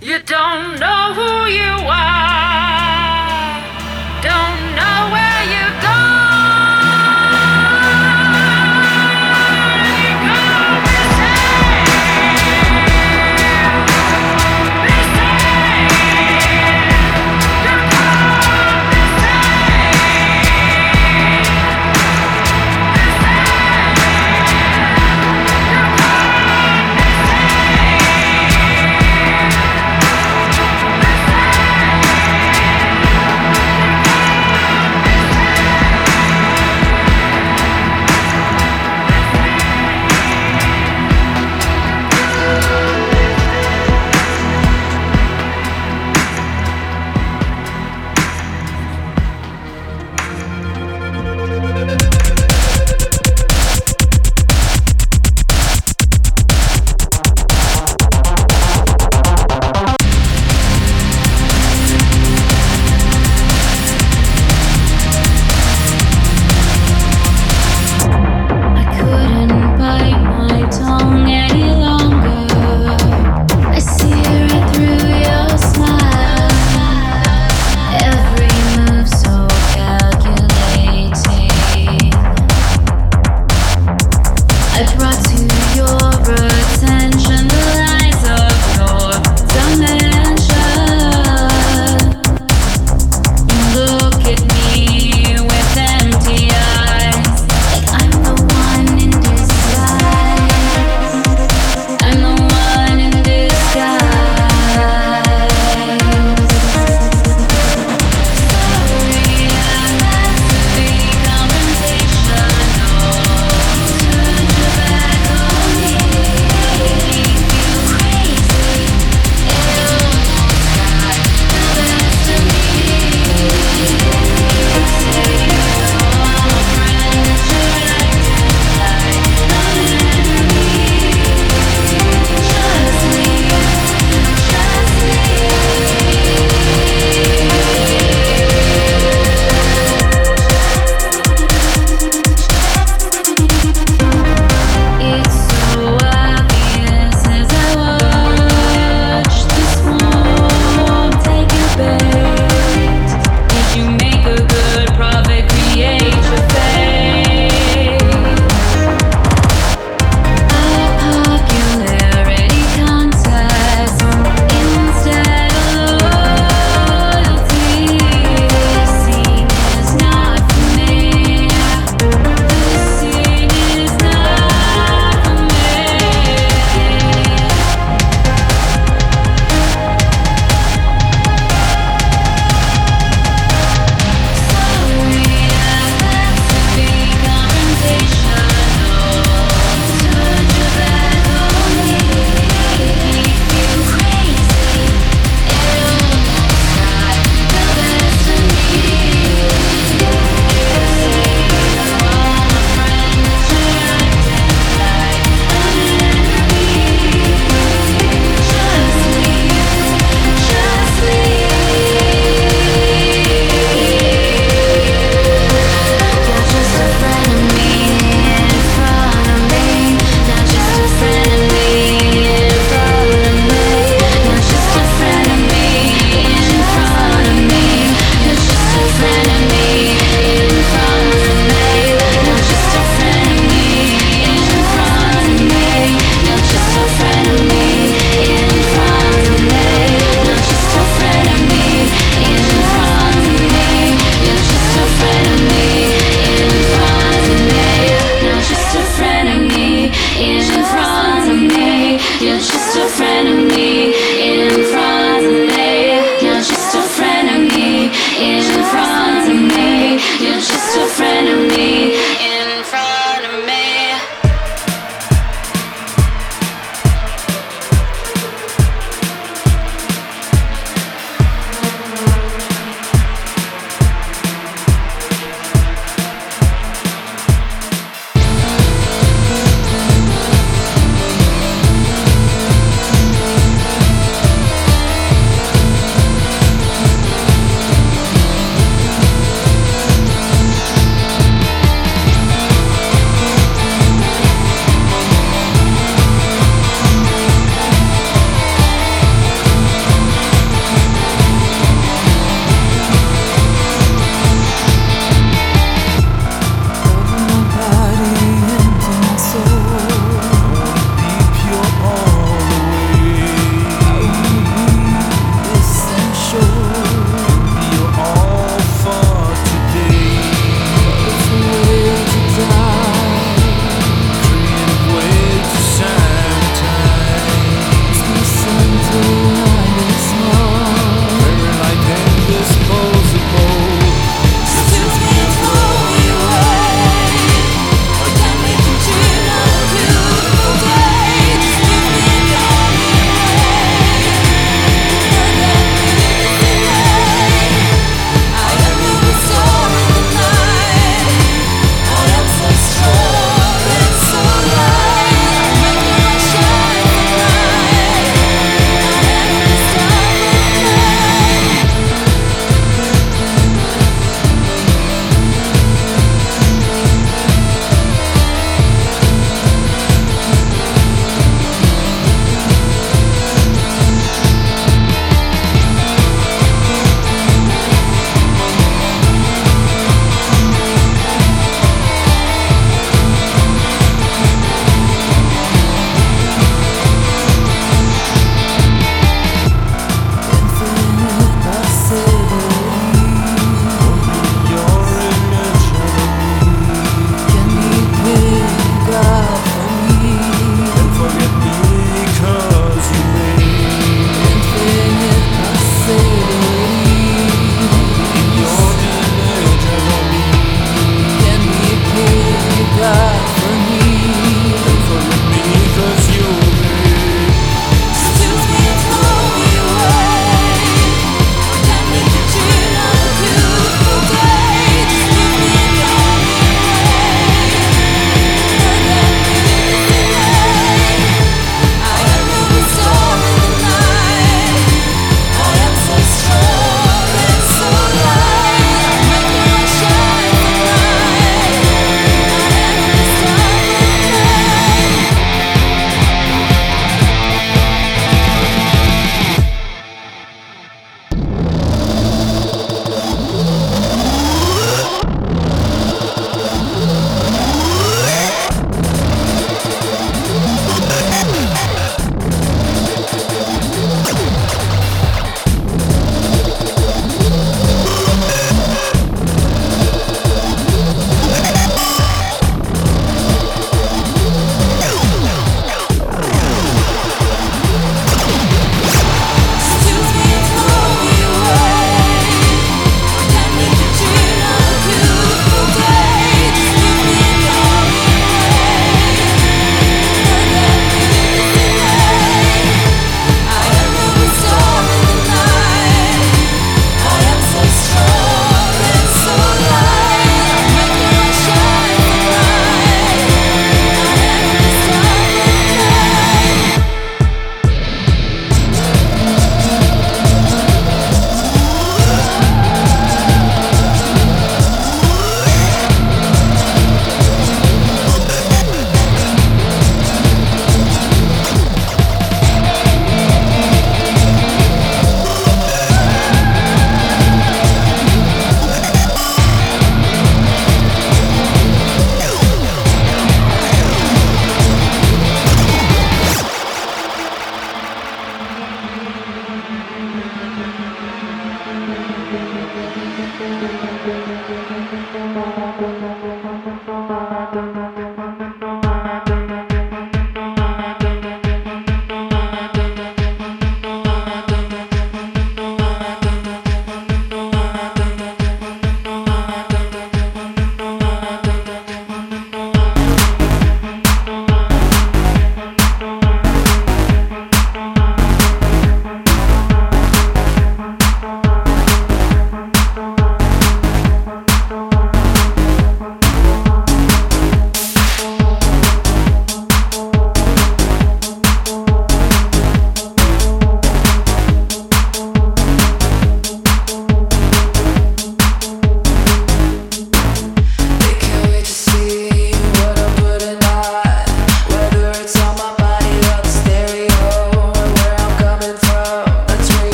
you don't know who you are,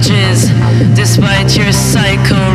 Damages despite your psycho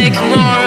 no one